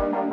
Thank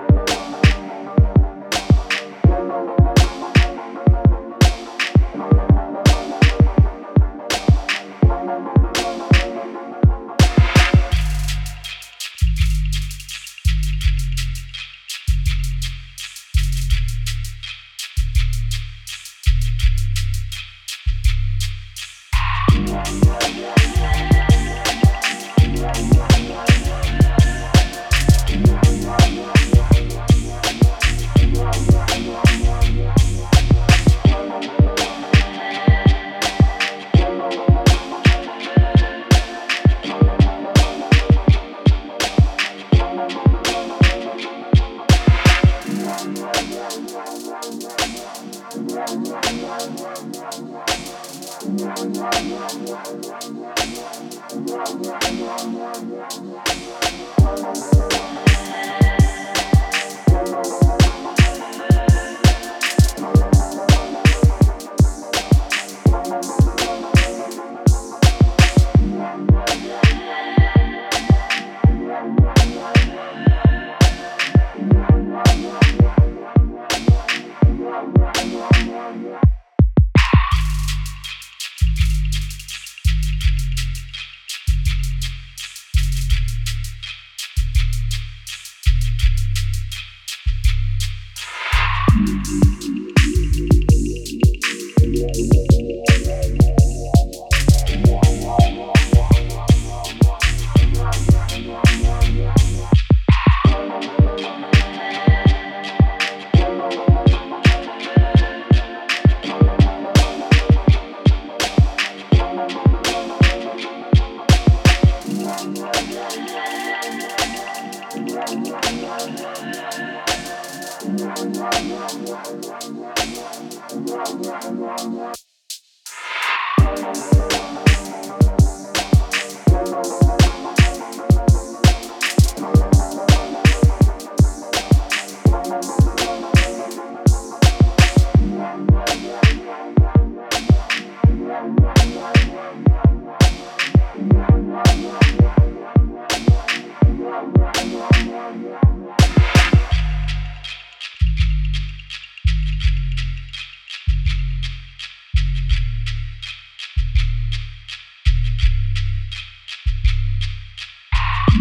Bye.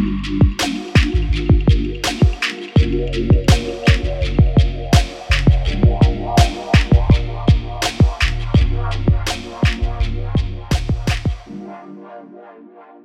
Wow, wow.